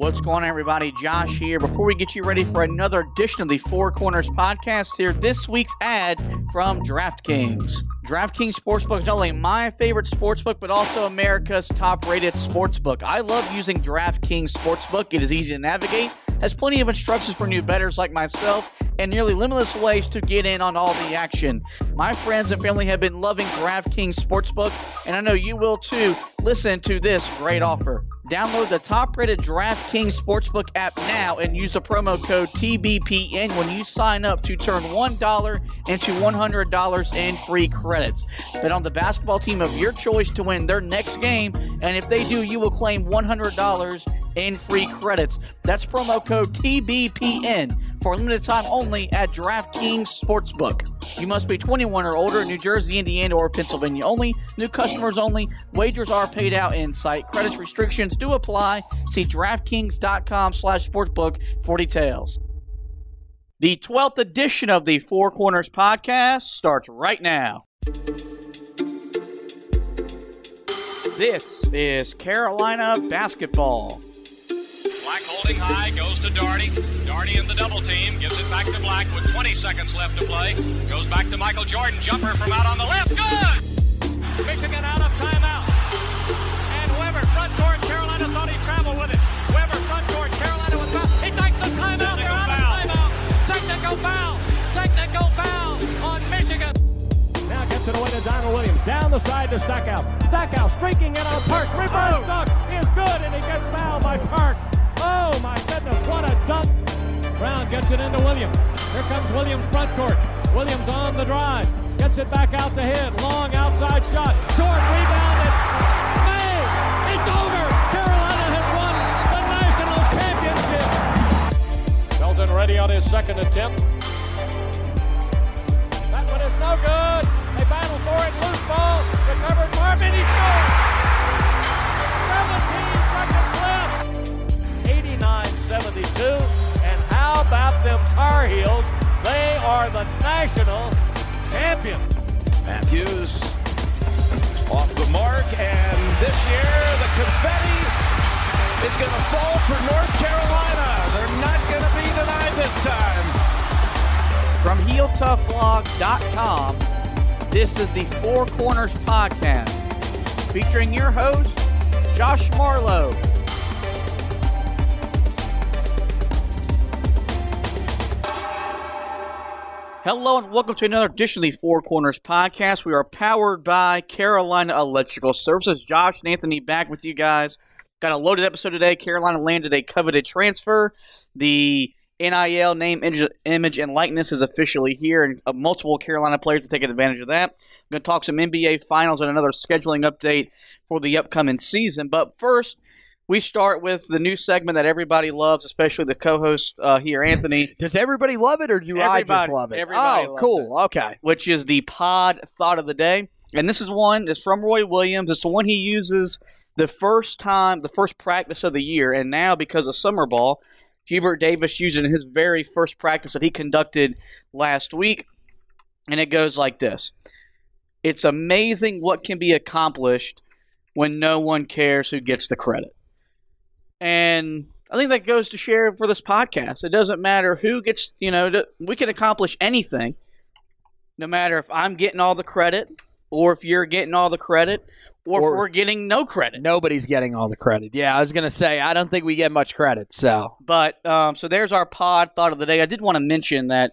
What's going on, everybody? Josh here. Before we get you ready for another edition of the Four Corners podcast, here this week's ad from DraftKings. DraftKings Sportsbook is not only my favorite sportsbook, but also America's top rated sportsbook. I love using DraftKings Sportsbook. It is easy to navigate, has plenty of instructions for new bettors like myself, and nearly limitless ways to get in on all the action. My friends and family have been loving DraftKings Sportsbook, and I know you will too. Listen to this great offer. Download the top rated DraftKings Sportsbook app now and use the promo code TBPN when you sign up to turn $1 into $100 in free credits. Bet on the basketball team of your choice to win their next game, and if they do, you will claim $100 in free credits. That's promo code TBPN for a limited time only at DraftKings Sportsbook. You must be 21 or older, New Jersey, Indiana, or Pennsylvania only. New customers only. Wagers are paid out in site. Credits restrictions do apply. See DraftKings.com slash sportsbook for details. The 12th edition of the Four Corners podcast starts right now. This is Carolina basketball. Black holding high, goes to Doherty. Doherty in the double team, gives it back to Black with 20 seconds left to play. Goes back to Michael Jordan, jumper from out on the left. Good! Michigan it back out to hit. Long outside shot. Short rebound. And May! It's over! Carolina has won the national championship. Felton ready on his second attempt. That one is no good. They battle for it. Loose ball. Recovered Marvin. He scores! 17 seconds left. 89-72. And how about them Tar Heels? They are the national champions. Matthews off the mark, and this year the confetti is going to fall for North Carolina. They're not going to be denied this time. From HeelToughBlog.com, this is the Four Corners Podcast, featuring your host, Josh Marlowe. Hello and welcome to another edition of the Four Corners Podcast. We are powered by Carolina Electrical Services. Josh and Anthony back with you guys. Got a loaded episode today. Carolina landed a coveted transfer. The NIL name, image, and likeness is officially here, and uh, multiple Carolina players are taking advantage of that. I'm going to talk some NBA Finals and another scheduling update for the upcoming season. But first, we start with the new segment that everybody loves, especially the co-host uh, here, Anthony, Does everybody love it, or do I just love it? everybody oh, cool. Okay. which is the Pod Thought of the Day. And this is one that's from Roy Williams. It's the one he uses the first time, the first practice of the year, and now because of summer ball, Hubert Davis used it in his very first practice that he conducted last week. And it goes like this It's amazing what can be accomplished when no one cares who gets the credit. And I think that goes to share for this podcast. It doesn't matter who gets, you know, we can accomplish anything, no matter if I'm getting all the credit or if you're getting all the credit or, Or- if we're getting no credit. Nobody's getting all the credit. Yeah, I was gonna say I don't think we get much credit. So But um, so there's our pod thought of the day. I did want to mention that.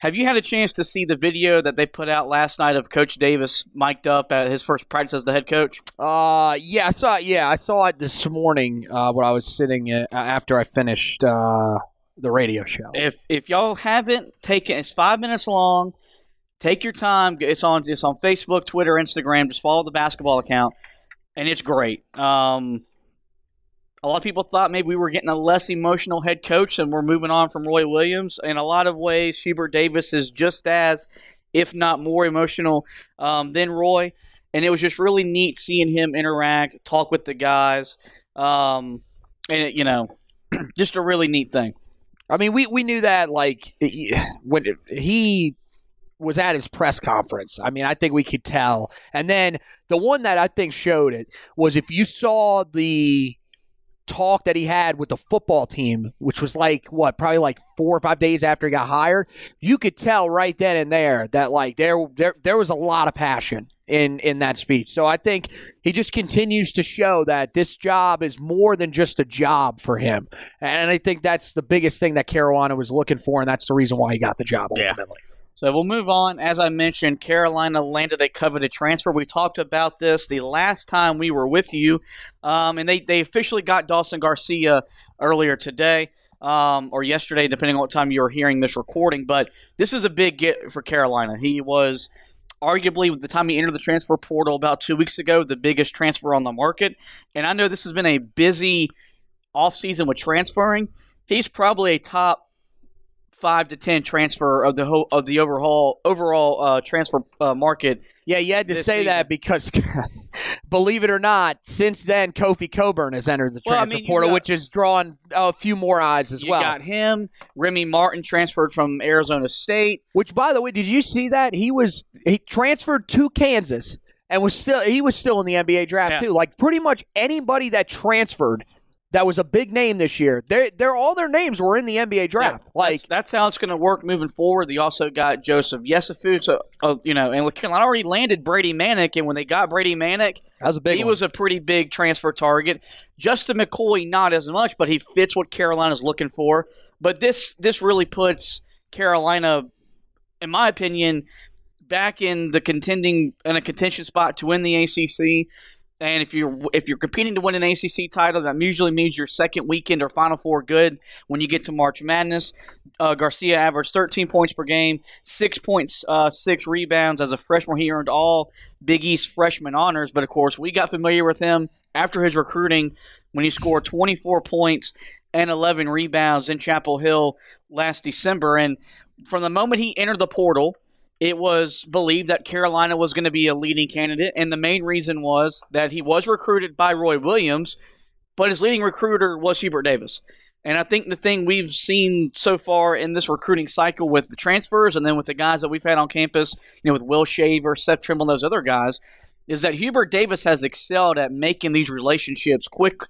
Have you had a chance to see the video that they put out last night of Coach Davis mic'd up at his first practice as the head coach? Uh, yeah, I saw. Yeah, I saw it this morning uh, when I was sitting uh, after I finished uh, the radio show. If if y'all haven't taken, it's five minutes long. Take your time. It's on it's on Facebook, Twitter, Instagram. Just follow the basketball account, and it's great. Um, a lot of people thought maybe we were getting a less emotional head coach and we're moving on from Roy Williams. In a lot of ways, Hubert Davis is just as, if not more, emotional um, than Roy. And it was just really neat seeing him interact, talk with the guys, um, and it, you know, just a really neat thing. I mean, we we knew that like when he was at his press conference. I mean, I think we could tell. And then the one that I think showed it was if you saw the talk that he had with the football team, which was like what, probably like four or five days after he got hired, you could tell right then and there that like there there there was a lot of passion in in that speech. So I think he just continues to show that this job is more than just a job for him, and I think that's the biggest thing that Carolina was looking for, and that's the reason why he got the job ultimately. Yeah. So we'll move on. As I mentioned, Carolina landed a coveted transfer. We talked about this the last time we were with you, um, and they, they officially got Dawson Garcia earlier today. Um, or yesterday, depending on what time you were hearing this recording. But this is a big get for Carolina. He was arguably, with the time he entered the transfer portal about two weeks ago, the biggest transfer on the market. And I know this has been a busy offseason with transferring. He's probably a top five to ten transfer of the whole of the overall overall uh, transfer uh, market. Yeah, you had to say season. that because, believe it or not, since then Kofi Cockburn has entered the transfer well, I mean, portal, got, which has drawn a few more eyes as you well. You got him. Remy Martin transferred from Arizona State. Which, by the way, did you see that he was he transferred to Kansas and was still he was still in the NBA draft yeah. too. Like pretty much anybody that transferred that was a big name this year. They they're all their names were in the NBA draft. Yeah, like that's, that's, how it's going to work moving forward. You also got Joseph Yesufu, so uh, you know, and Carolina already landed Brady Manek, and when they got Brady Manek, that was a big. He one. was a pretty big transfer target. Justin McKoy, not as much, but he fits what Carolina's looking for. But this this really puts Carolina, in my opinion, back in the contending in a contention spot to win the ACC. And if you're if you're competing to win an ACC title, that usually means your second weekend or Final Four good when you get to March Madness. Uh, Garcia averaged 13 points per game, six points, uh, six rebounds as a freshman. He earned all Big East freshman honors. But of course, we got familiar with him after his recruiting when he scored 24 points and 11 rebounds in Chapel Hill last December. And from the moment he entered the portal it was believed that Carolina was going to be a leading candidate, and the main reason was that he was recruited by Roy Williams, but his leading recruiter was Hubert Davis. And I think the thing we've seen so far in this recruiting cycle with the transfers and then with the guys that we've had on campus, you know, with Will Shaver, Seth Trimble, and those other guys, is that Hubert Davis has excelled at making these relationships quick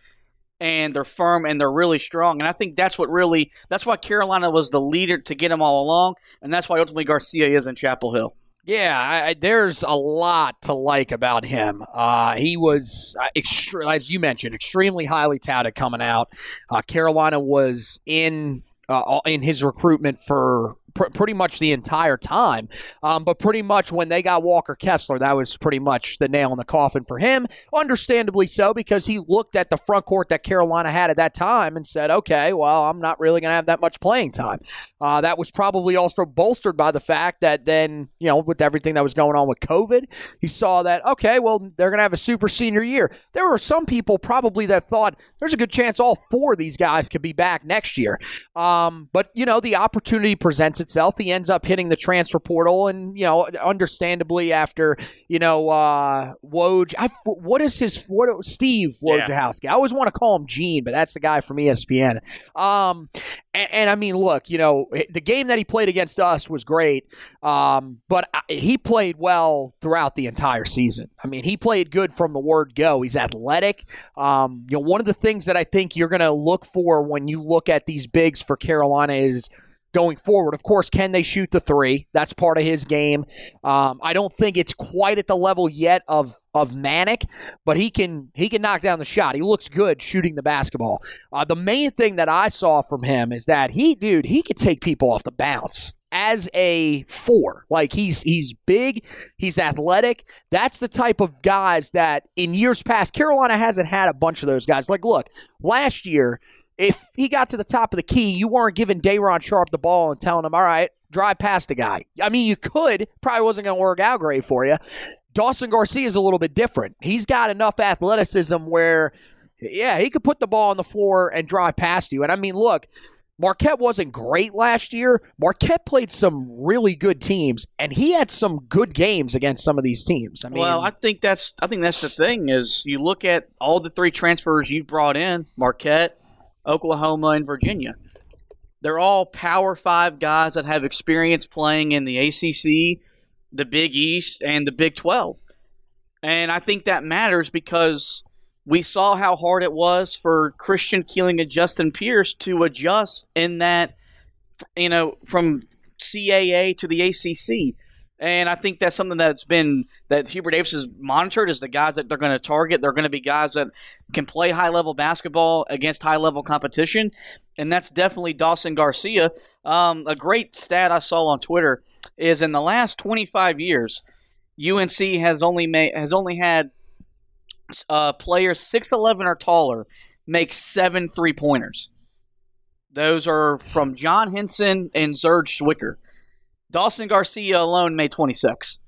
and they're firm and they're really strong. And I think that's what really that's why Carolina was the leader to get them all along, and that's why ultimately Garcia is in Chapel Hill. Yeah, I, there's a lot to like about him. Uh, he was, uh, extre- as you mentioned, extremely highly touted coming out. Uh, Carolina was in uh, in his recruitment for pr- pretty much the entire time. Um, but pretty much when they got Walker Kessler, that was pretty much the nail in the coffin for him. Understandably so, because he looked at the front court that Carolina had at that time and said, okay, well, I'm not really going to have that much playing time. Uh, that was probably also bolstered by the fact that then, you know, with everything that was going on with COVID, he saw that, okay, well, they're going to have a super senior year. There were some people probably that thought there's a good chance all four of these guys could be back next year. Um, but, you know, the opportunity presents itself. He ends up hitting the transfer portal, and you know, understandably, after you know, uh, Woj. I, what is his what? Steve Wojciechowski. Yeah. I always want to call him Gene, but that's the guy from ESPN. Um, and, and, I mean, look, you know, the game that he played against us was great, um, but he played well throughout the entire season. I mean, he played good from the word go. He's athletic. Um, you know, one of the things that I think you're going to look for when you look at these bigs for Carolina is going forward. Of course, can they shoot the three? That's part of his game. Um, I don't think it's quite at the level yet of of Manek, but he can he can knock down the shot. He looks good shooting the basketball. Uh, the main thing that I saw from him is that he, dude, he could take people off the bounce as a four. Like he's he's big, he's athletic. That's the type of guys that in years past Carolina hasn't had a bunch of those guys. Like look, last year if he got to the top of the key, you weren't giving Day'Ron Sharpe the ball and telling him, all right, drive past the guy. I mean, you could. Probably wasn't going to work out great for you. Dawson Garcia is a little bit different. He's got enough athleticism where, yeah, he could put the ball on the floor and drive past you. And I mean, look, Marquette wasn't great last year. Marquette played some really good teams, and he had some good games against some of these teams. I mean, well, I think that's I think that's the thing is you look at all the three transfers you've brought in: Marquette, Oklahoma, and Virginia. They're all Power Five guys that have experience playing in the ACC, the Big East, and the Big 12. And I think that matters because we saw how hard it was for Christian Keeling and Justin Pierce to adjust in that, you know, from CAA to the ACC. And I think that's something that's been that Hubert Davis has monitored is the guys that they're going to target. They're going to be guys that can play high level basketball against high level competition, and that's definitely Dawson Garcia. Um, a great stat I saw on Twitter is in the last 25 years, UNC has only made has only had uh, players 6'11 or taller make seven three pointers. Those are from John Henson and Serge Zwikker. Dawson Garcia alone made 26.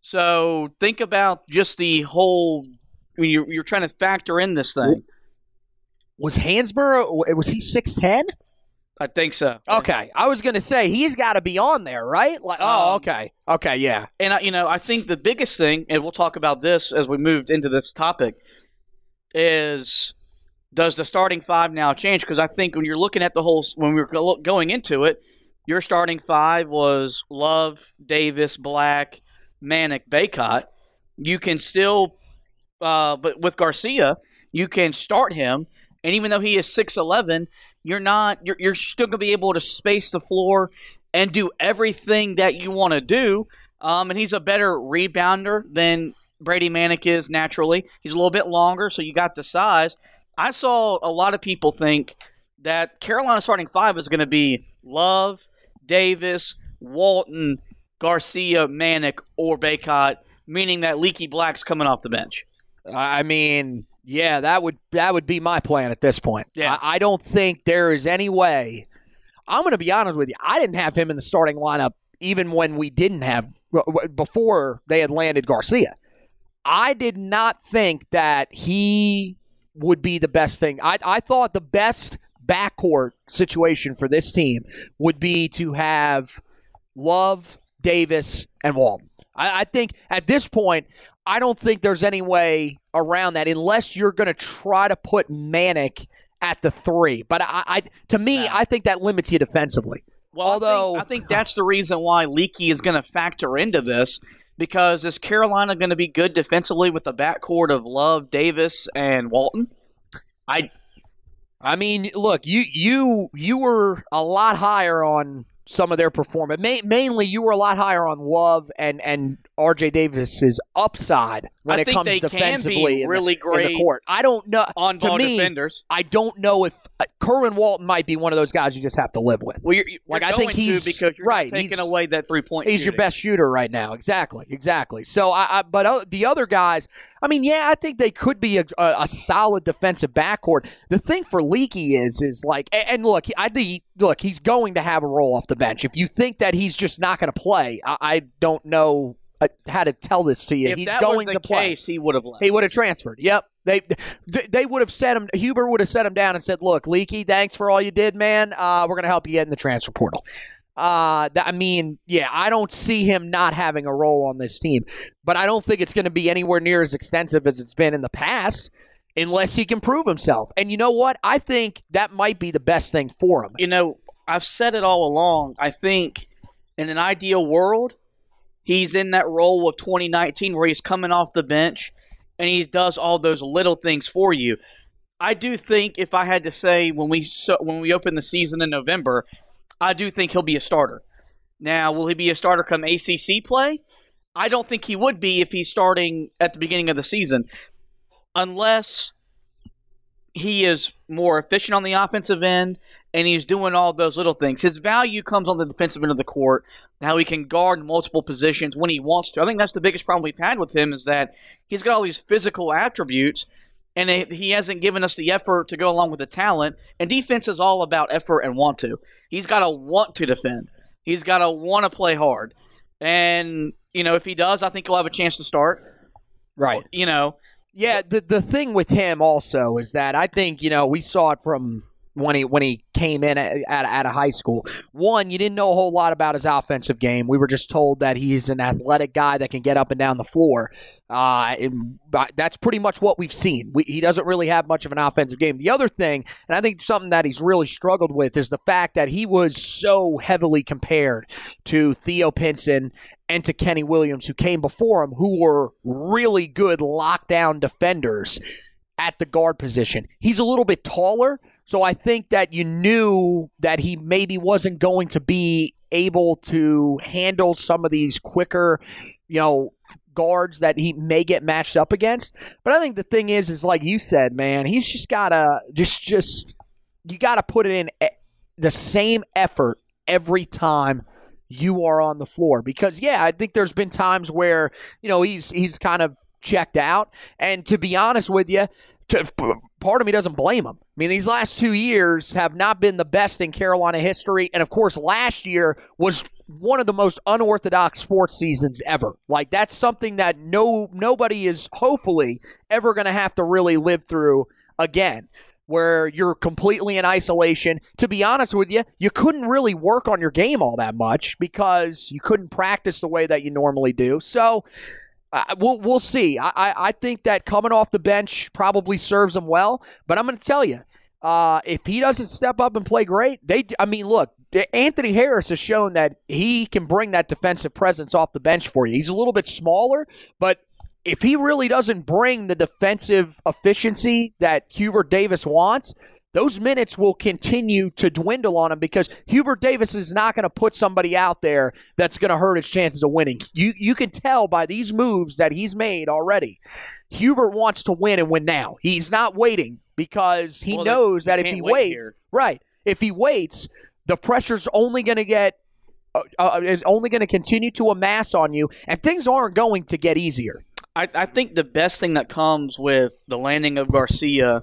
So think about just the whole. When you're, you're trying to factor in this thing. Was Hansbrough was he six ten? I think so. Okay, I was gonna say he's got to be on there, right? Like, oh, Um, okay, okay, yeah. And I, you know, I think the biggest thing, and we'll talk about this as we moved into this topic, is does the starting five now change? Because I think when you're looking at the whole, when we were going into it, your starting five was Love, Davis, Black, Manek, Bacot. You can still, uh, but with Garcia, you can start him, and even though he is six eleven, you're not. You're, you're still gonna be able to space the floor and do everything that you want to do. Um, and he's a better rebounder than Brady Manek is naturally. He's a little bit longer, so you got the size. I saw a lot of people think that Carolina starting five is going to be Love, Davis, Walton, Garcia, Manek, or Bacot, meaning that Leaky Black's coming off the bench. I mean, yeah, that would that would be my plan at this point. Yeah. I, I don't think there is any way. I'm going to be honest with you. I didn't have him in the starting lineup even when we didn't have before they had landed Garcia. I did not think that he would be the best thing. I I thought the best backcourt situation for this team would be to have Love, Davis, and Walton. I, I think at this point, I don't think there's any way around that unless you're going to try to put Manek at the three. But I, I to me, I think that limits you defensively. Well, Although- I think, I think that's the reason why Leaky is going to factor into this because is Carolina going to be good defensively with the backcourt of Love, Davis, and Walton? I I mean, look, you you you were a lot higher on some of their performance. Ma- mainly, you were a lot higher on Love and and R.J. Davis's upside when it comes defensively be in, really the, in great the court. I don't know. on ball me, defenders. I don't know if uh, Kerwin Walton might be one of those guys you just have to live with. Well, you're, you're Like, I think he's- because you're right, taking he's- away that three point. He's your best shooter right now. Exactly, exactly. So, I, I but uh, the other guys, I mean, yeah, I think they could be a, a, a solid defensive backcourt. The thing for Leaky is, is like, and, and look, I think, look, he's going to have a role off the bench. If you think that he's just not going to play, I, I don't know uh, how to tell this to you. If he's that going was the to play. case, he would have left. He would have transferred. Yep. They they- would have set him. Hubert would have set him down and said, "Look, Leaky, thanks for all you did, man. Uh, we're gonna help you get in the transfer portal." Uh, I mean, yeah, I don't see him not having a role on this team, but I don't think it's going to be anywhere near as extensive as it's been in the past, unless he can prove himself. And you know what? I think that might be the best thing for him. you know, I've said it all along. I think in an ideal world, he's in that role of 2019 where he's coming off the bench and he does all those little things for you. I do think if I had to say when we so, when we open the season in November, I do think he'll be a starter. Now, will he be a starter come ACC play? I don't think he would be if he's starting at the beginning of the season, unless he is more efficient on the offensive end and he's doing all those little things. His value comes on the defensive end of the court, how he can guard multiple positions when he wants to. I think that's the biggest problem we've had with him is that he's got all these physical attributes and he hasn't given us the effort to go along with the talent. And defense is all about effort and want to. He's got to want to defend. He's got to want to play hard. And you know, if he does, I think he'll have a chance to start. Right. You know, Yeah, the the thing with him also is that I think you know we saw it from when he when he came in at, at, at a high school. One, you didn't know a whole lot about his offensive game. We were just told that he's an athletic guy that can get up and down the floor. Uh, and that's pretty much what we've seen. We, he doesn't really have much of an offensive game. The other thing, and I think something that he's really struggled with, is the fact that he was so heavily compared to Theo Pinson and to Kenny Williams, who came before him, who were really good lockdown defenders. at the guard position. He's a little bit taller, so I think that you knew that he maybe wasn't going to be able to handle some of these quicker, you know, guards that he may get matched up against. But I think the thing is, is like you said, man, he's just gotta just just you gotta put it in the same effort every time you are on the floor because yeah i think there's been times where you know he's he's kind of checked out and to be honest with you to, part of me doesn't blame him. I mean, these last two years have not been the best in Carolina history, and of course, last year was one of the most unorthodox sports seasons ever. Like that's something that no nobody is hopefully ever going to have to really live through again. Where you're completely in isolation. To be honest with you, you couldn't really work on your game all that much because you couldn't practice the way that you normally do. So, uh, we'll we'll see. I, I I think that coming off the bench probably serves him well. But I'm going to tell you, uh, if he doesn't step up and play great, they. I mean, look, Anthony Harris has shown that he can bring that defensive presence off the bench for you. He's a little bit smaller, but if he really doesn't bring the defensive efficiency that Hubert Davis wants, those minutes will continue to dwindle on him because Hubert Davis is not going to put somebody out there that's going to hurt his chances of winning. You you can tell by these moves that he's made already. Hubert wants to win and win now. He's not waiting because he Well, knows that if he wait waits, here. right? If he waits, the pressure's only going to get uh, uh, is only going to continue to amass on you, and things aren't going to get easier. I, I think the best thing that comes with the landing of Garcia,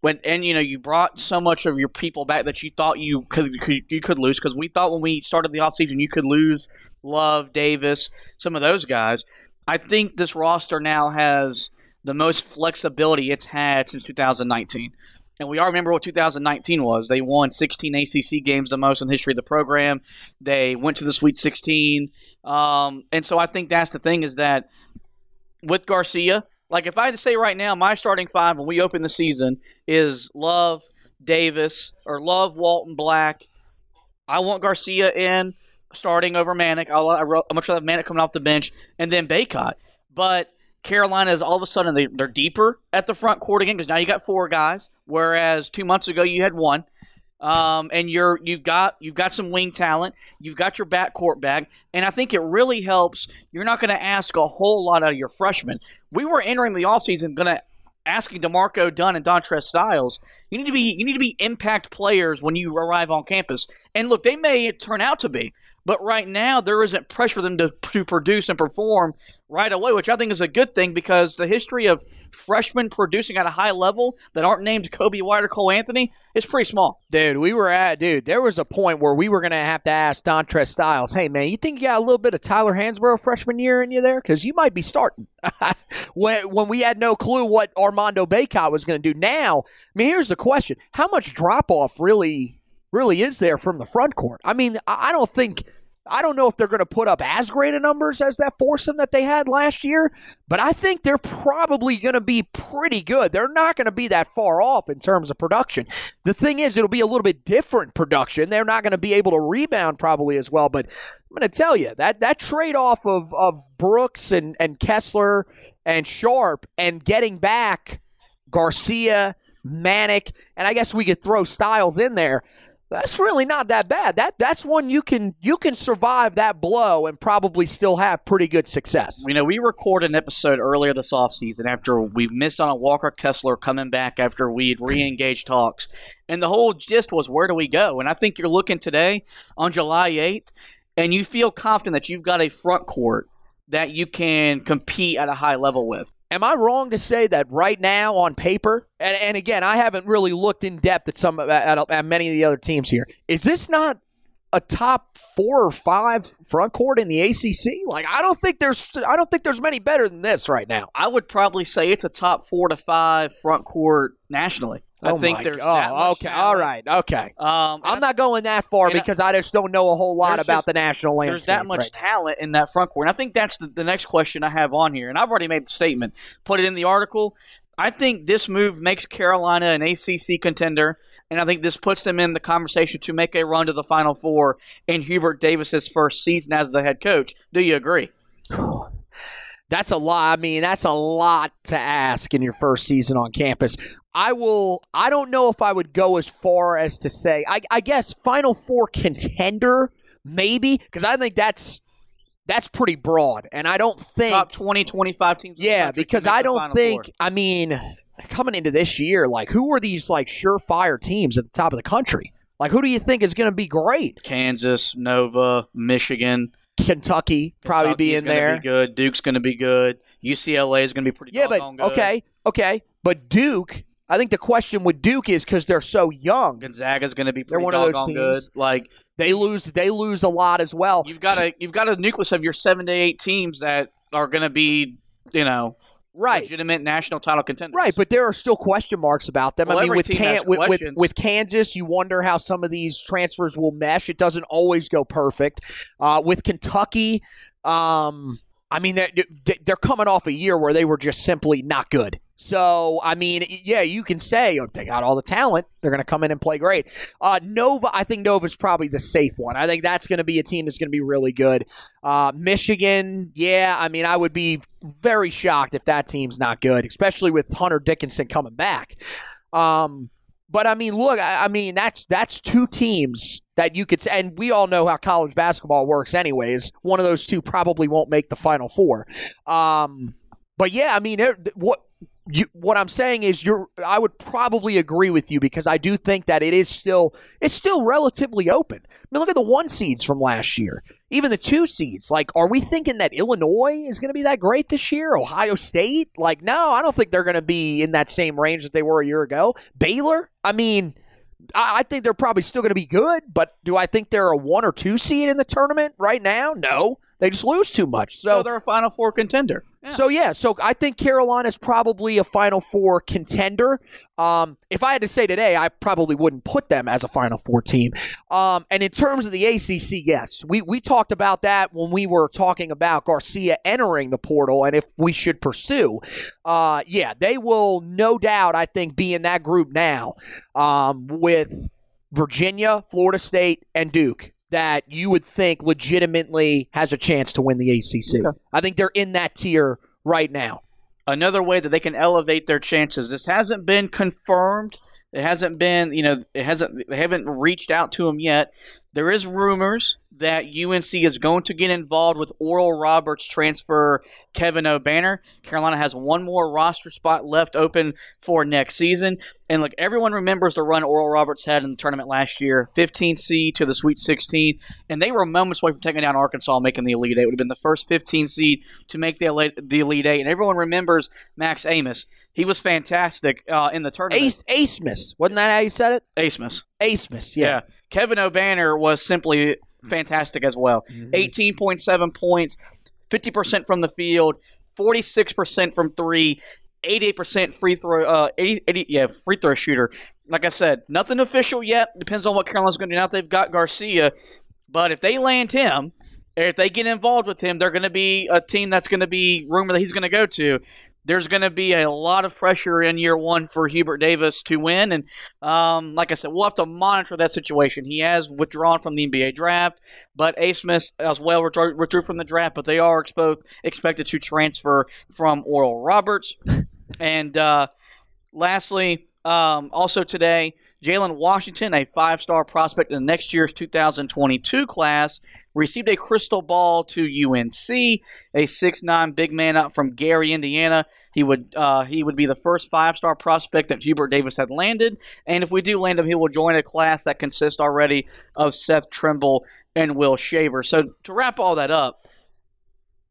when and you know you brought so much of your people back that you thought you could, you could lose because we thought when we started the offseason you could lose Love, Davis, some of those guys. I think this roster now has the most flexibility it's had since 2019. And we all remember what 2019 was. They won 16 ACC games, the most in the history of the program. They went to the Sweet 16. Um, and so I think that's the thing is that with Garcia, like if I had to say right now, my starting five when we open the season is Love, Davis, or Love, Walton, Black. I want Garcia in starting over Manek. I'll, I I'm much rather have Manek coming off the bench and then Bacot. But Carolina is all of a sudden they, they're deeper at the front court again because now you got four guys, whereas two months ago you had one. Um, and you're you've got you've got some wing talent, you've got your backcourt back, and I think it really helps. You're not going to ask a whole lot out of your freshmen. We were entering the offseason going to asking D'Marco Dunn and Dontrez Styles. You need to be you need to be impact players when you arrive on campus. And look, they may turn out to be, but right now there isn't pressure for them to, to produce and perform right away, which I think is a good thing because the history of freshmen producing at a high level that aren't named Coby White or Cole Anthony is pretty small. Dude, we were at dude. There was a point where we were gonna have to ask Dontrez Styles, "Hey man, you think you got a little bit of Tyler Hansbrough freshman year in you there? Because you might be starting." when when we had no clue what Armando Bacot was gonna do. Now, I mean, here's the question: How much drop off really really is there from the front court? I mean, I don't think. I don't know if they're going to put up as great a numbers as that foursome that they had last year, but I think they're probably going to be pretty good. They're not going to be that far off in terms of production. The thing is, it'll be a little bit different production. They're not going to be able to rebound probably as well, but I'm going to tell you that that trade off of, of Brooks and, and Kessler and Sharpe and getting back Garcia, Manek, and I guess we could throw Styles in there. That's really not that bad. That that's one you can you can survive that blow and probably still have pretty good success. You know, we recorded an episode earlier this offseason after we missed on a Walker Kessler coming back after we'd re engaged talks. And the whole gist was where do we go? And I think you're looking today on July 8th, and you feel confident that you've got a front court that you can compete at a high level with. Am I wrong to say that right now on paper, and, and again, I haven't really looked in depth at some at, at many of the other teams here. Is this not a top four or five front court in the ACC? Like, I don't think there's I don't think there's many better than this right now. I would probably say it's a top four to five front court nationally. I oh think there's that okay, talent. all right, okay. Um, I'm not going that far and I- because I just don't know a whole lot about just- the national landscape. There's that much right talent in that front court. And I think that's the, the next question I have on here. And I've already made the statement, put it in the article. I think this move makes Carolina an ACC contender. And I think this puts them in the conversation to make a run to the Final Four in Hubert Davis's first season as the head coach. Do you agree? That's a lot. I mean, that's a lot to ask in your first season on campus. I will. I don't know if I would go as far as to say. I, I guess Final Four contender, maybe, because I think that's that's pretty broad, and I don't think Top 20, 25 teams. Yeah, because I don't think. Four. I mean, coming into this year, like who are these like surefire teams at the top of the country? Like who do you think is going to be great? Kansas, Nova, Michigan, Kentucky probably be in there. Be good. Duke's going to be good. UCLA is going to be pretty. yeah, but good. okay, okay, but Duke. I think the question with Duke is because they're so young, Gonzaga's going to be They're pretty one of those teams. good. Like they lose. They lose a lot as well. you've got a you've got a nucleus of your seven to eight teams that are going to be you know right. legitimate national title contenders. Right, but there are still question marks about them. Well, I mean, with, Can- with, with with Kansas, you wonder how some of these transfers will mesh. It doesn't always go perfect. Uh, with Kentucky, um, I mean, they're, they're coming off a year where they were just simply not good. So, I mean, yeah, you can say oh, they got all the talent. They're going to come in and play great. Uh, Nova, I think Nova's probably the safe one. I think that's going to be a team that's going to be really good. Uh, Michigan, yeah, I mean, I would be very shocked if that team's not good, especially with Hunter Dickinson coming back. Um, but I mean, look, I, I mean, that's that's two teams that you could, and we all know how college basketball works, anyways. One of those two probably won't make the Final Four. Um, but yeah, I mean, there- what you, what I'm saying is, you're. I would probably agree with you because I do think that it is still it's still relatively open. I mean, look at the one seeds from last year, even the two seeds. Like, are we thinking that Illinois is going to be that great this year? Ohio State? Like, no, I don't think they're going to be in that same range that they were a year ago. Baylor? I mean, I, I think they're probably still going to be good, but do I think they're a one or two seed in the tournament right now? No, they just lose too much. So they're a Final Four contender. Yeah. So yeah, so I think Carolina's probably a Final Four contender. Um, if I had to say today, I probably wouldn't put them as a Final Four team. Um, and in terms of the ACC, yes, we we talked about that when we were talking about Garcia entering the portal and if we should pursue. Uh, yeah, they will no doubt, I think, be in that group now um, with Virginia, Florida State, and Duke. That you would think legitimately has a chance to win the ACC. I think they're in that tier right now. another way that they can elevate their chances. This hasn't been confirmed. It hasn't been, you know, it hasn't. They haven't reached out to him yet. There is rumors that UNC is going to get involved with Oral Roberts transfer Kevin Obanor. Carolina has one more roster spot left open for next season. And look, everyone remembers the run Oral Roberts had in the tournament last year 15 seed to the Sweet 16. And they were moments away from taking down Arkansas making the Elite Eight. It would have been the first 15 seed to make the Elite, the Elite Eight. And everyone remembers Max Abmas. He was fantastic uh, in the tournament. Ace Acemus, wasn't that how you said it? Acemus. Acemus, Yeah. yeah. Kevin Obanor was simply fantastic as well. Mm-hmm. 18.7 points, 50% from the field, 46% from three, 88% free throw, uh, 80, 80 yeah, free throw shooter. Like I said, nothing official yet. Depends on what Carolina's going to do now. They've got Garcia, but if they land him, or if they get involved with him, they're going to be a team that's going to be rumored that he's going to go to. There's going to be a lot of pressure in year one for Hubert Davis to win, and um, like I said, we'll have to monitor that situation. He has withdrawn from the NBA draft, but Abmas as well withdrew, from the draft, but they are exposed, expected to transfer from Oral Roberts. And uh, lastly, um, also today, Jalen Washington, a five star prospect in next year's 2022 class, received a crystal ball to UNC, a 6'9 big man up from Gary, Indiana. He would uh, he would be the first five star prospect that Hubert Davis had landed, and if we do land him, he will join a class that consists already of Seth Trimble and Will Shaver. So to wrap all that up,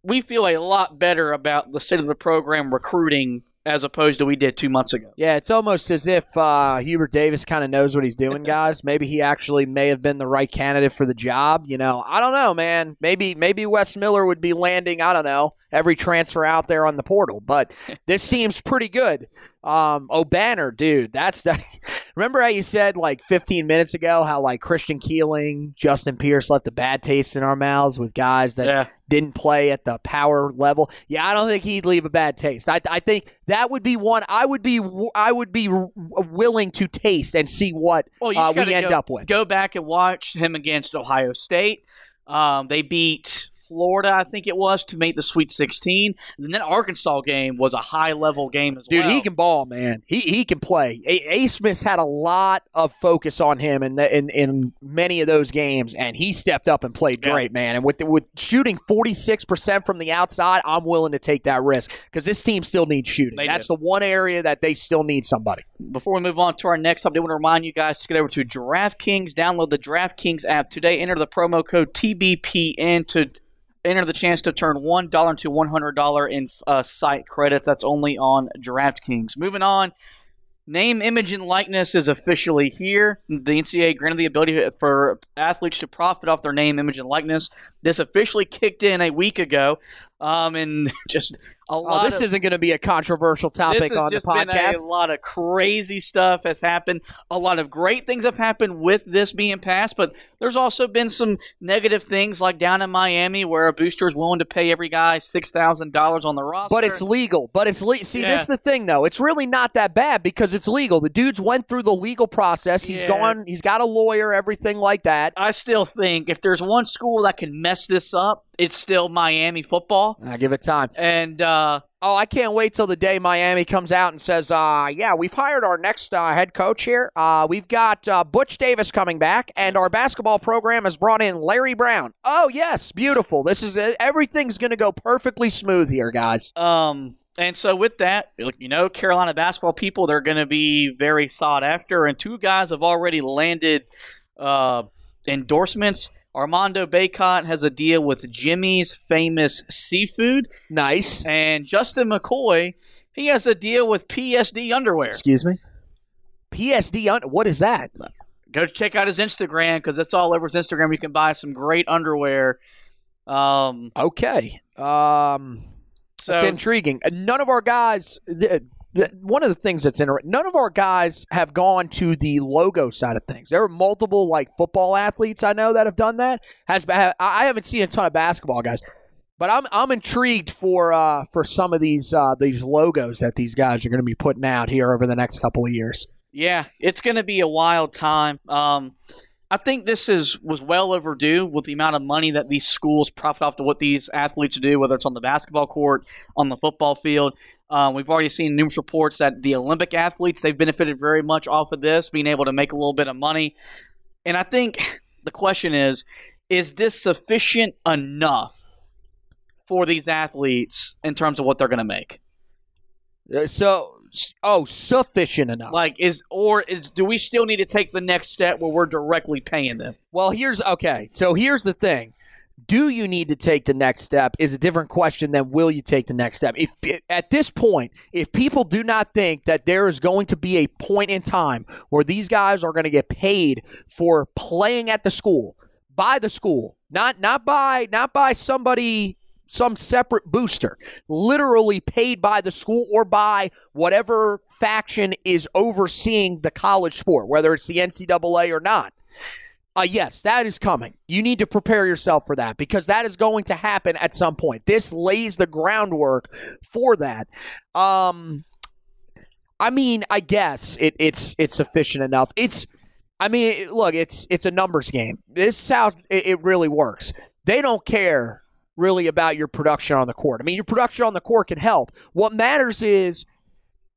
we feel a lot better about the state of the program recruiting as opposed to we did two months ago. Yeah, it's almost as if uh, Hubert Davis kind of knows what he's doing, guys. Maybe he actually may have been the right candidate for the job. You know, I don't know, man. Maybe maybe Wes Miller would be landing. I don't know every transfer out there on the portal, but this seems pretty good. Um, Obanor, dude, that's the. Remember how you said like 15 minutes ago how like Christian Keeling, Justin Pierce left a bad taste in our mouths with guys that Yeah. didn't play at the power level. Yeah, I don't think he'd leave a bad taste. I, I think that would be one I would be I would be willing to taste and see what Well, uh, we end go, up with. Go back and watch him against Ohio State. Um, they beat Florida, I think it was, to make the Sweet 16. And then that Arkansas game was a high level game as Dude, well. Dude, he can ball, man. He he can play. A, a. Smith's had a lot of focus on him in, the, in in many of those games, and he stepped up and played Yeah. great, man. And with the, with shooting forty six percent from the outside, I'm willing to take that risk because this team still needs shooting. They That's do. the one area that they still need somebody. Before we move on to our next update, I want to remind you guys to get over to DraftKings, download the DraftKings app today, enter the promo code TBPN to enter the chance to turn $1 into $100 in uh, site credits. That's only on DraftKings. Moving on. Name, image, and likeness is officially here. The NCAA granted the ability for athletes to profit off their name, image, and likeness. This officially kicked in a week ago, um, and just a lot. Oh, this of, isn't going to be a controversial topic on the podcast. a lot of crazy stuff has happened. A lot of great things have happened with this being passed, but there's also been some negative things, like down in Miami, where a booster is willing to pay every guy six thousand dollars on the roster. But it's legal. But it's le- see. Yeah. This is the thing, though. It's really not that bad because it's legal. The dude's went through the legal process. He's Yeah. gone. He's got a lawyer. Everything like that. I still think if there's one school that can mess this up, it's still Miami football. I give it time. And uh, Oh, I can't wait till the day Miami comes out and says, uh, yeah, we've hired our next uh, head coach here. Uh, we've got uh, Butch Davis coming back, and our basketball program has brought in Larry Brown. Oh, yes, beautiful. This is it. Everything's going to go perfectly smooth here, guys. Um, and so with that, you know, Carolina basketball people, they're going to be very sought after. And two guys have already landed uh, endorsements. Armando Bacot has a deal with Jimmy's Famous Seafood, Nice. and Justin McKoy, he has a deal with PSD Underwear. Excuse me? PSD, un- what is that? Go check out his Instagram because that's all over his Instagram. You can buy some great underwear. Um, Okay. Um, so That's intriguing. None of our guys. th- One of the things that's interesting, none of our guys have gone to the logo side of things. There are multiple like football athletes I know that have done that. Has I haven't seen a ton of basketball guys, but I'm I'm intrigued for uh, for some of these uh, these logos that these guys are going to be putting out here over the next couple of years. Yeah, it's going to be a wild time. Um, I think this is was well overdue with the amount of money that these schools profit off to what these athletes do, whether it's on the basketball court, on the football field. Um, we've already seen numerous reports that the Olympic athletes they've benefited very much off of this, being able to make a little bit of money. And I think the question is, is this sufficient enough for these athletes in terms of what they're going to make? Uh, So, oh, sufficient enough. Like, is or is do we still need to take the next step where we're directly paying them? Well, here's okay. So here's the thing. Do you need to take the next step is a different question than will you take the next step. If at this point, if people do not think that there is going to be a point in time where these guys are going to get paid for playing at the school, by the school, not not by not by somebody some separate booster, literally paid by the school or by whatever faction is overseeing the college sport, whether it's the NCAA or not. Uh, yes, that is coming. You need to prepare yourself for that because that is going to happen at some point. This lays the groundwork for that. Um, I mean, I guess it, it's it's sufficient enough. It's, I mean, look, it's it's a numbers game. This is how it, it really works. They don't care really about your production on the court. I mean, your production on the court can help. What matters is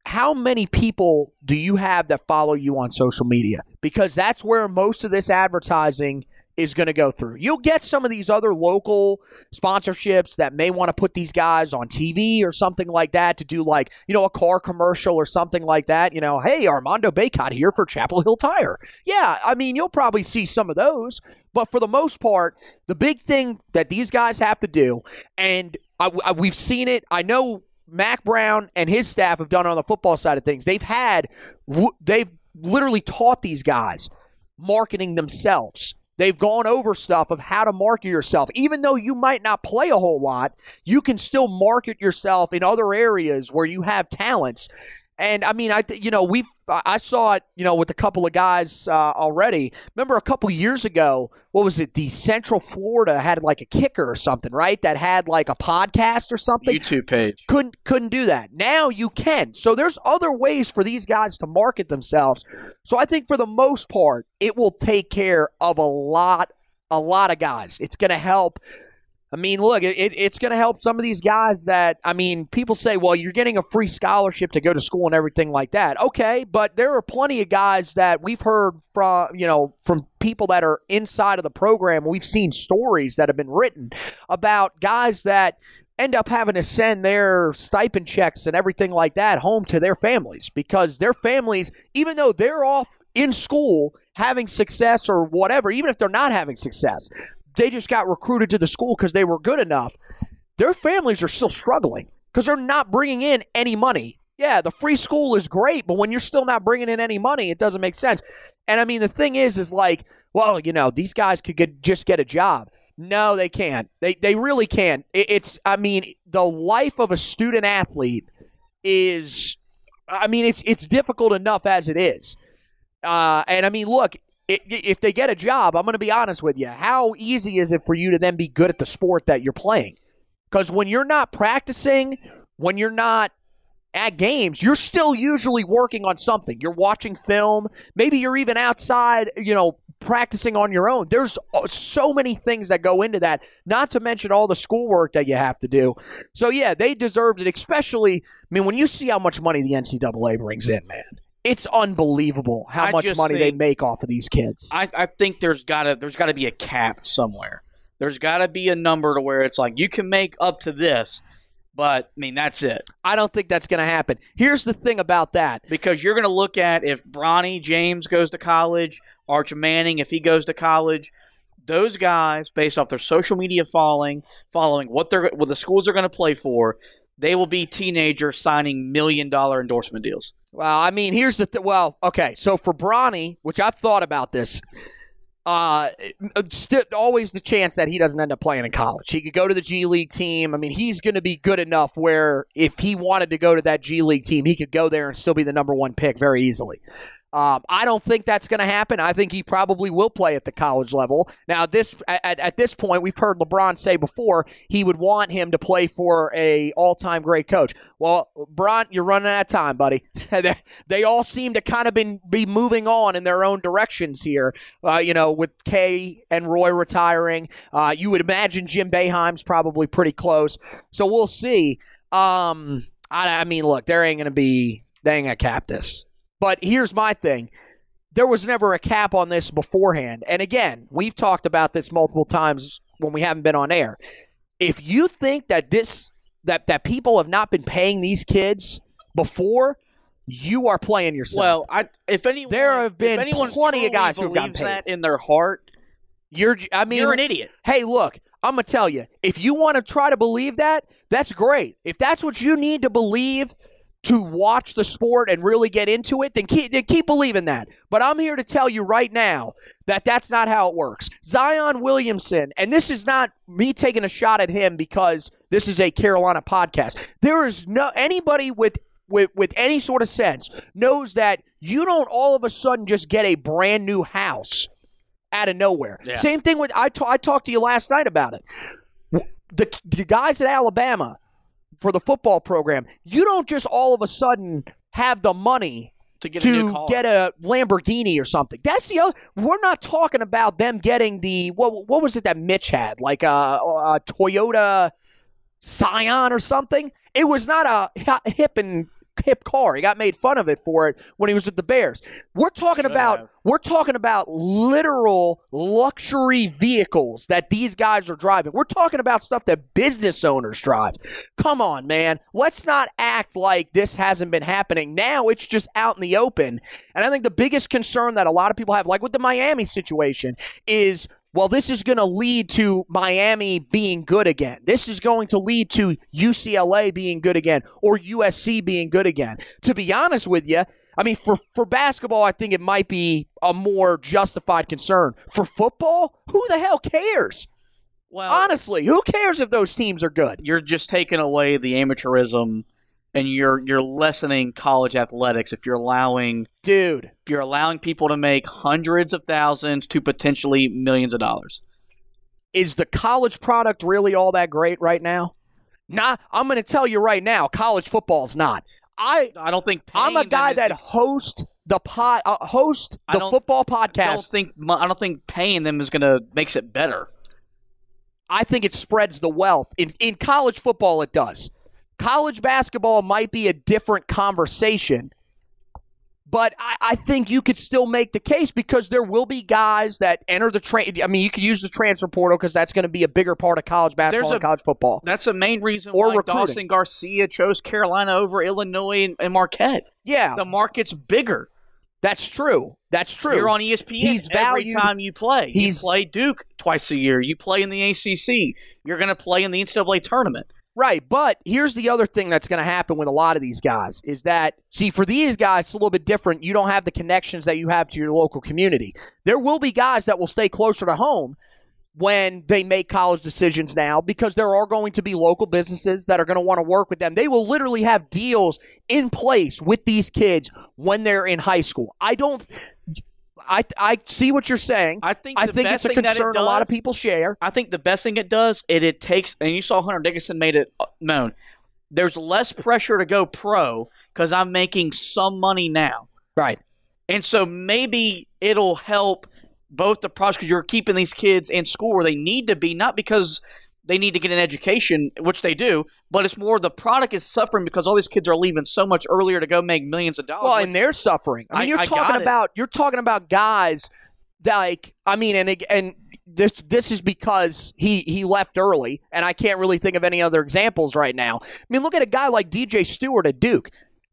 how many people do you have that follow you on social media? Because that's where most of this advertising is going to go through. You'll get some of these other local sponsorships that may want to put these guys on TV or something like that to do like, you know, a car commercial or something like that. You know, hey, Armando Bacot here for Chapel Hill Tire. Yeah, I mean, you'll probably see some of those. But for the most part, the big thing that these guys have to do, and I, I- we've seen it, I know Mack Brown and his staff have done on the football side of things. They've had, they've literally taught these guys marketing themselves. They've gone over stuff of how to market yourself. Even though you might not play a whole lot, you can still market yourself in other areas where you have talents. And I mean, I th- you know we I saw it you know with a couple of guys uh, already. Remember a couple years ago, what was it? The Central Florida had like a kicker or something, right? That had like a podcast or something YouTube page. couldn't couldn't do that. Now you can. So there's other ways for these guys to market themselves. So I think for the most part, it will take care of a lot a lot of guys. It's going to help I mean, look, it, it, it's going to help some of these guys that, I mean, people say, well, you're getting a free scholarship to go to school and everything like that. Okay, but there are plenty of guys that we've heard from, you know, from people that are inside of the program. We've seen stories that have been written about guys that end up having to send their stipend checks and everything like that home to their families because their families, even though they're off in school having success or whatever, even if they're not having success, they just got recruited to the school because they were good enough. Their families are still struggling because they're not bringing in any money. Yeah, the free school is great, but when you're still not bringing in any money, it doesn't make sense. And I mean, the thing is, is like, well, you know, these guys could get just get a job. No, they can't. They they really can't. It, it's I mean, the life of a student athlete is I mean, it's it's difficult enough as it is. Uh, and I mean, look, if they get a job, I'm going to be honest with you. How easy is it for you to then be good at the sport that you're playing? Because when you're not practicing, when you're not at games, you're still usually working on something. You're watching film. Maybe you're even outside, you know, practicing on your own. There's uh, so many things that go into that, not to mention all the schoolwork that you have to do. So, yeah, they deserved it, especially, I mean, when you see how much money the NCAA brings in, man. It's unbelievable how I much money they make off of these kids. I, I think there's gotta there's gotta be a cap somewhere. There's gotta be a number to where it's like you can make up to this, but I mean that's it. I don't think that's going to happen. Here's the thing about that. Because you're gonna look at if Bronny James goes to college, Arch Manning if he goes to college, those guys based off their social media following, following what they're what the schools are gonna play for, they will be teenagers signing million dollar endorsement deals. Well, I mean, here's the th- well, okay. So for Bronny, which I've thought about this, uh, st- always the chance that he doesn't end up playing in college. He could go to the G League team. I mean, he's going to be good enough where if he wanted to go to that G League team, he could go there and still be the number one pick very easily. Um, I don't think that's going to happen. I think he probably will play at the college level. Now, this at, at this point, we've heard LeBron say before he would want him to play for a all-time great coach. Well, Bron, you're running out of time, buddy. they, all seem to kind of been be moving on in their own directions here. Uh, you know, with Kay and Roy retiring, uh, you would imagine Jim Boeheim's probably pretty close. So we'll see. Um, I, I mean, look, there ain't going to be they ain't to cap this. But here's my thing. There was never a cap on this beforehand. And again, we've talked about this multiple times when we haven't been on air. If you think that this that that people have not been paying these kids before, you are playing yourself. Well, I if anyone There have been plenty of guys who've gotten paid. that in their heart, you're I mean you're an idiot. Hey, look, I'm to tell you. If you want to try to believe that, that's great. If that's what you need to believe to watch the sport and really get into it, then keep, then keep believing that. But I'm here to tell you right now that that's not how it works. Zion Williamson, and this is not me taking a shot at him because this is a Carolina podcast. There is no anybody with with with any sort of sense knows that you don't all of a sudden just get a brand new house out of nowhere. Yeah. Same thing with I ta- I talked to you last night about it. The, the guys at Alabama for the football program, you don't just all of a sudden have the money To get a new to car. get a Lamborghini or something. That's the other. We're not talking about them getting the what? What was it that Mitch had? Like a, a Toyota Scion or something. It was not a hip and hip car. He got made fun of it for it when he was with the Bears. We're talking Should about have. we're talking about literal luxury vehicles that these guys are driving. We're talking about stuff that business owners drive. Come on, man. Let's not act like this hasn't been happening. Now it's just out in the open. And I think the biggest concern that a lot of people have, like with the Miami situation, is well, this is going to lead to Miami being good again. This is going to lead to UCLA being good again or USC being good again. To be honest with you, I mean, for, for basketball, I think it might be a more justified concern. For football, who the hell cares? well, Honestly, who cares if those teams are good? you're just taking away the amateurism and you're you're lessening college athletics if you're allowing Dude, if you're allowing people to make hundreds of thousands to potentially millions of dollars. is the college product really all that great right now? Nah, I'm going to tell you right now, college football's not. I I don't think I'm a guy that host the pod, uh, host the football I don't podcast. think I don't think paying them is gonna makes it better. I think it spreads the wealth. In in college football, it does. College basketball might be a different conversation, but I, I think you could still make the case because there will be guys that enter the train. I mean, you could use the transfer portal because that's going to be a bigger part of college basketball There's and a- college football. That's the main reason Or why recruiting. Dawson Garcia chose Carolina over Illinois and, and Marquette. Yeah, The market's bigger. that's true. That's true. You're on ESPN He's every valued- time you play. you play Duke twice a year. You play in the ACC. You're going to play in the NCAA tournament. Right, but here's the other thing that's going to happen with a lot of these guys is that see for these guys it's a little bit different. You don't have the connections that you have to your local community. There will be guys that will stay closer to home when they make college decisions now because there are going to be local businesses that are going to want to work with them. They will literally have deals in place with these kids when they're in high school. I don't I I see what you're saying. I think I think it's a thing that it concern a lot of people share. I think the best thing it does, it it takes, and you saw Hunter Dickinson made it uh, known. There's less pressure to go pro because I'm making some money now, Right. and so maybe it'll help both the pros because you're keeping these kids in school where they need to be, not because they need to get an education, which they do, but it's more the product is suffering because all these kids are leaving so much earlier to go make millions of dollars. Well, and they're suffering. I mean, you're I talking got it. about you're talking about guys that like I mean, and and this this is because he he left early, and I can't really think of any other examples right now. I mean, look at a guy like DJ Steward at Duke.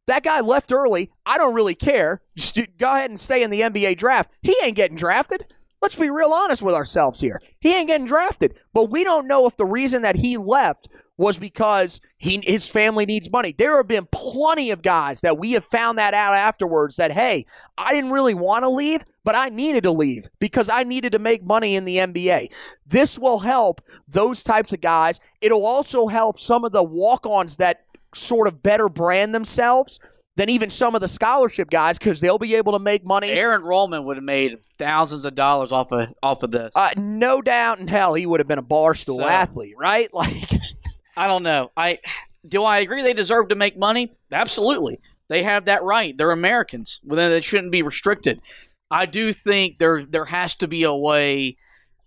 That guy left early. I don't really care. Just go ahead and stay in the NBA draft. He ain't getting drafted. Let's be real honest with ourselves here. He ain't getting drafted. But we don't know if the reason that he left was because he his family needs money. There have been plenty of guys that we have found that out afterwards that hey, I didn't really want to leave, but I needed to leave because I needed to make money in the NBA. This will help those types of guys. It'll also help some of the walk-ons that sort of better brand themselves than even some of the scholarship guys because they'll be able to make money. Aaron Rohlman would have made thousands of dollars off of off of this. Uh, no doubt in hell, he would have been a barstool So- athlete, right? Like, I don't know. I do I agree they deserve to make money? Absolutely. They have that right. They're Americans. Well, then it shouldn't be restricted. I do think there there has to be a way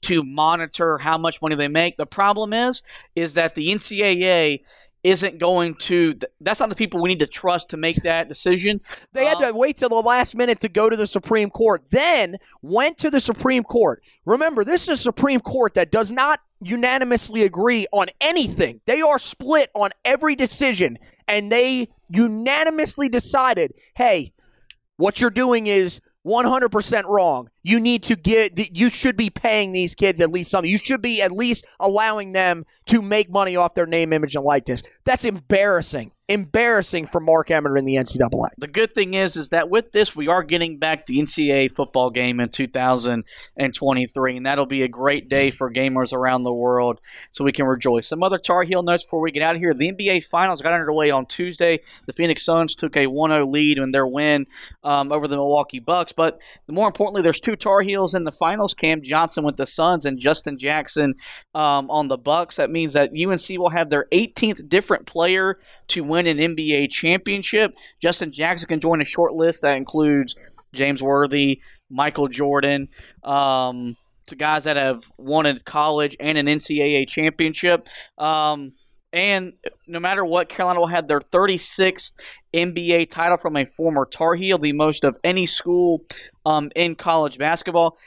to monitor how much money they make. The problem is is that the NCAA isn't going to that's not the people we need to trust to make that decision. They had Um, to wait till the last minute to go to the Supreme Court, then went to the Supreme Court. Remember, this is a Supreme Court that does not unanimously agree on anything. They are split on every decision, and they unanimously decided hey, what you're doing is 100% wrong. You need to get, you should be paying these kids at least something. You should be at least allowing them to make money off their name, image, and likeness. That's embarrassing. Embarrassing for Mark Emmert in the NCAA. The good thing is, is that with this, we are getting back the NCAA football game in 2023, and that'll be a great day for gamers around the world, so we can rejoice. Some other Tar Heel notes before we get out of here: the NBA Finals got underway on Tuesday. The Phoenix Suns took a 1-0 lead in their win um, over the Milwaukee Bucks, but more importantly, there's two Tar Heels in the finals. Cam Johnson with the Suns and Justin Jackson um, on the Bucks. That means that UNC will have their 18th different player to win an NBA championship. Justin Jackson can join a short list that includes James Worthy, Michael Jordan, um, to guys that have won in college and an NCAA championship. Um, and no matter what, Carolina will have their 36th NBA title from a former Tar Heel, the most of any school um, in college basketball.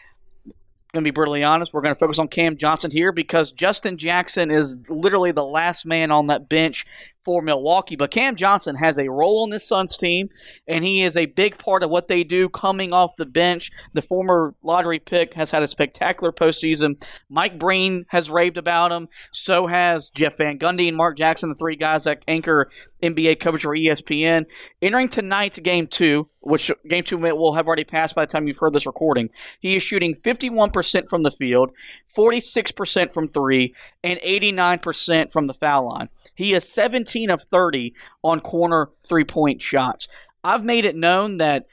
I'm Going to be brutally honest, we're going to focus on Cam Johnson here because Justin Jackson is literally the last man on that bench for Milwaukee. But Cam Johnson has a role on this Suns team, and he is a big part of what they do coming off the bench. The former lottery pick has had a spectacular postseason. Mike Breen has raved about him. So has Jeff Van Gundy and Mark Jackson, the three guys that anchor NBA coverage for ESPN. Entering tonight's game two, which game two will have already passed by the time you've heard this recording, he is shooting 51% from the field, 46% from three, and 89% from the foul line. He is 17 of 30 on corner three point shots. I've made it known that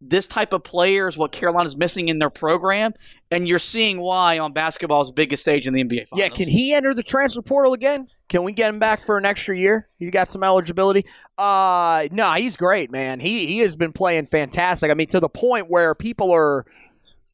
this type of player is what Carolina's missing in their program, and you're seeing why on basketball's biggest stage in the NBA Finals. Yeah, can he enter the transfer portal again? Can we get him back for an extra year? He got some eligibility. Uh no, he's great, man. He he has been playing fantastic. I mean, to the point where people are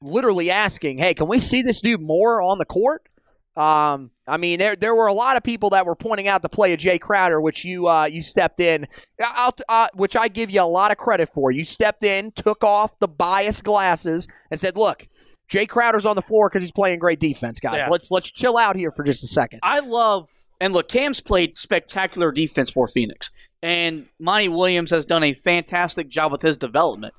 literally asking, "Hey, can we see this dude more on the court?" Um, I mean, there there were a lot of people that were pointing out the play of Jae Crowder, which you uh, you stepped in, I'll, uh, which I give you a lot of credit for. You stepped in, took off the biased glasses, and said, "Look, Jae Crowder's on the floor because he's playing great defense, guys. Yeah. Let's let's chill out here for just a second. I love and look, Cam's played spectacular defense for Phoenix, and Monty Williams has done a fantastic job with his development.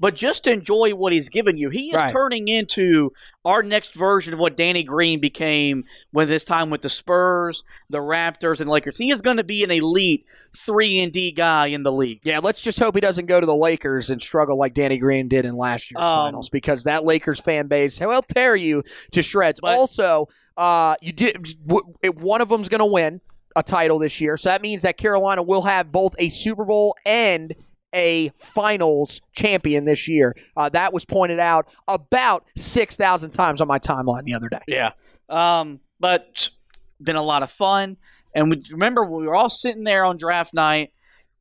But just enjoy what he's given you. He is Right. turning into our next version of what Danny Green became when his time with the Spurs, the Raptors, and Lakers. He is going to be an elite three and D guy in the league. Yeah, let's just hope he doesn't go to the Lakers and struggle like Danny Green did in last year's Um, finals because that Lakers fan base will tear you to shreds. But- also, uh, you did one of them's going to win a title this year, so that means that Carolina will have both a Super Bowl and a finals champion this year. Uh, that was pointed out about 6,000 times on my timeline the other day. Yeah. Um, but been a lot of fun. And we, remember, we were all sitting there on draft night.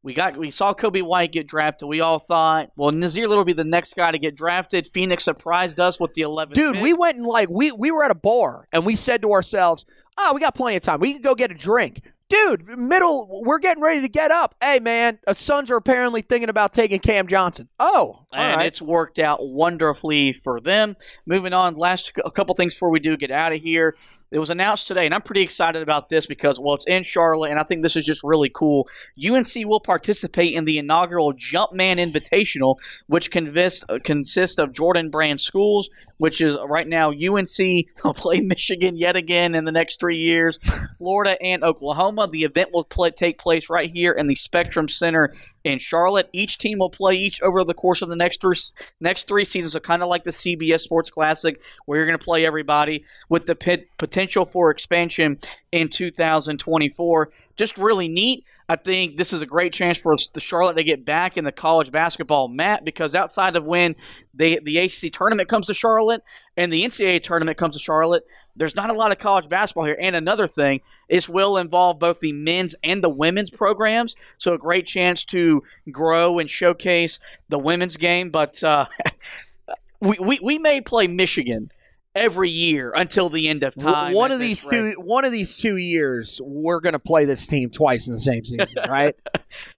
We got we saw Coby White get drafted. We all thought, well, Nassir Little will be the next guy to get drafted. Phoenix surprised us with the 11th. Dude, pick. we went and like we we were at a bar and we said to ourselves, "Oh, we got plenty of time. We can go get a drink." Dude, middle, we're getting ready to get up. Hey, man, uh, the Suns are apparently thinking about taking Cam Johnson. Oh, and right. it's worked out wonderfully for them. Moving on, last a couple things before we do get out of here. It was announced today, and I'm pretty excited about this because, well, it's in Charlotte, and I think this is just really cool. UNC will participate in the inaugural Jumpman Invitational, which consists uh, consists of Jordan Brand schools, which is right now UNC will play Michigan yet again in the next three years, Florida and Oklahoma. The event will play, take place right here in the Spectrum Center in Charlotte. Each team will play each over the course of the next three, next three seasons, so kind of like the CBS Sports Classic, where you're going to play everybody with the pit, potential for expansion in 2024. Just really neat. I think this is a great chance for the Charlotte to get back in the college basketball map because outside of when they, the ACC tournament comes to Charlotte and the NCAA tournament comes to Charlotte, there's not a lot of college basketball here. And another thing, this will involve both the men's and the women's programs. So a great chance to grow and showcase the women's game. But uh, we, we, we may play Michigan every year until the end of time. one of these two, one of these two years, we're gonna play this team twice in the same season, right?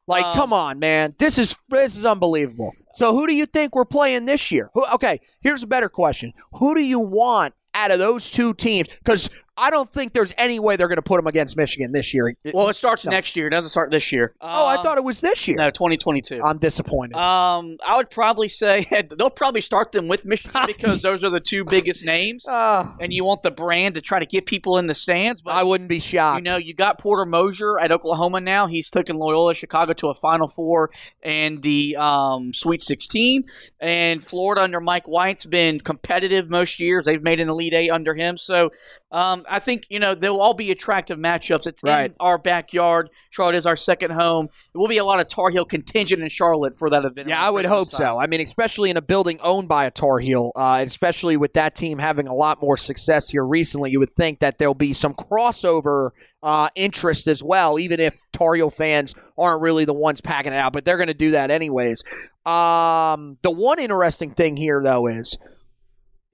like, Um, come on, man, this is this is unbelievable. So, who do you think we're playing this year? Who, okay, here's a better question: Who do you want out of those two teams? Because I don't think there's any way they're gonna put them against Michigan this year. Well, it starts No. next year. It doesn't start this year. oh, I Um, thought it was this year. no 2022. I'm disappointed. Um, I would probably say they'll probably start them with Michigan because those are the two biggest names, Uh, and you want the brand to try to get people in the stands. But I wouldn't be shocked. you know, you got Porter Moser at Oklahoma now. He's taken Loyola Chicago to a Final Four and the um, Sweet 16. And Florida under Mike White's been competitive most years. They've made an Elite Eight under him. So um, I think you know they'll all be attractive matchups. It's Right. in our backyard. Charlotte is our second home. There will be a lot of Tar Heel contingent in Charlotte for that event. Yeah, I would hope time. so. I mean, especially in a building owned by a Tar Heel, uh, especially with that team having a lot more success here recently, you would think that there'll be some crossover uh, interest as well, even if Tar Heel fans aren't really the ones packing it out, but they're going to do that anyways. Um, the one interesting thing here, though, is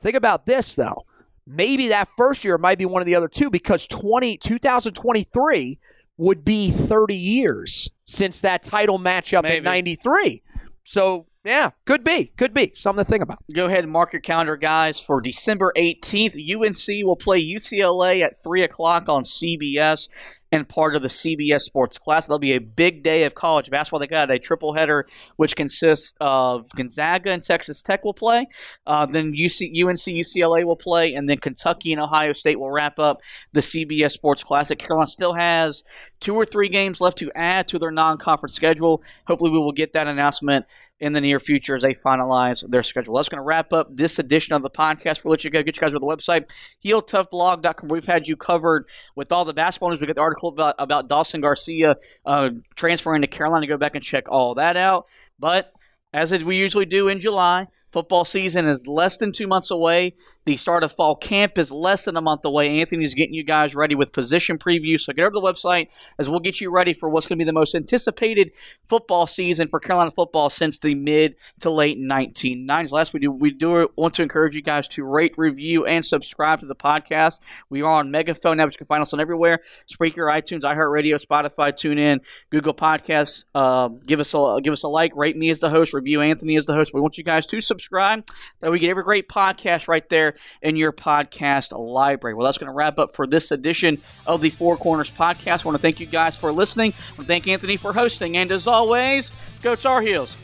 think about this, though. Maybe that first year might be one of the other two because 20, 2023 would be 30 years since that title matchup in 93. So, yeah, could be. Could be. Something to think about. Go ahead and mark your calendar, guys, for December 18th. UNC will play UCLA at 3 o'clock on CBS and part of the CBS Sports Class. That'll be a big day of college basketball. They got a triple header, which consists of Gonzaga and Texas Tech will play. Uh, then UC, UNC, UCLA will play, and then Kentucky and Ohio State will wrap up the CBS Sports Classic. Carolina still has two or three games left to add to their non-conference schedule. Hopefully, we will get that announcement in the near future as they finalize their schedule. That's going to wrap up this edition of the podcast. We'll let you go. Get you guys to the website, heeltoughblog.com. We've had you covered with all the basketball news. We got the article about, about Dawson Garcia uh, transferring to Carolina. Go back and check all that out. But as we usually do in July, Football season is less than two months away. The start of fall camp is less than a month away. Anthony's getting you guys ready with position previews. So get over to the website as we'll get you ready for what's going to be the most anticipated football season for Carolina football since the mid to late 1990s. Last we do we do want to encourage you guys to rate, review, and subscribe to the podcast. We are on Megaphone now, but you can find us on everywhere: Spreaker, iTunes, iHeartRadio, Spotify, TuneIn, Google Podcasts. Um, give us a give us a like, rate me as the host, review Anthony as the host. We want you guys to subscribe. That we get every great podcast right in your podcast library. Well, that's going to wrap up for this edition of the Four Corners podcast. I want to thank you guys for listening. I want to thank Anthony for hosting. And as always, go Tar Heels.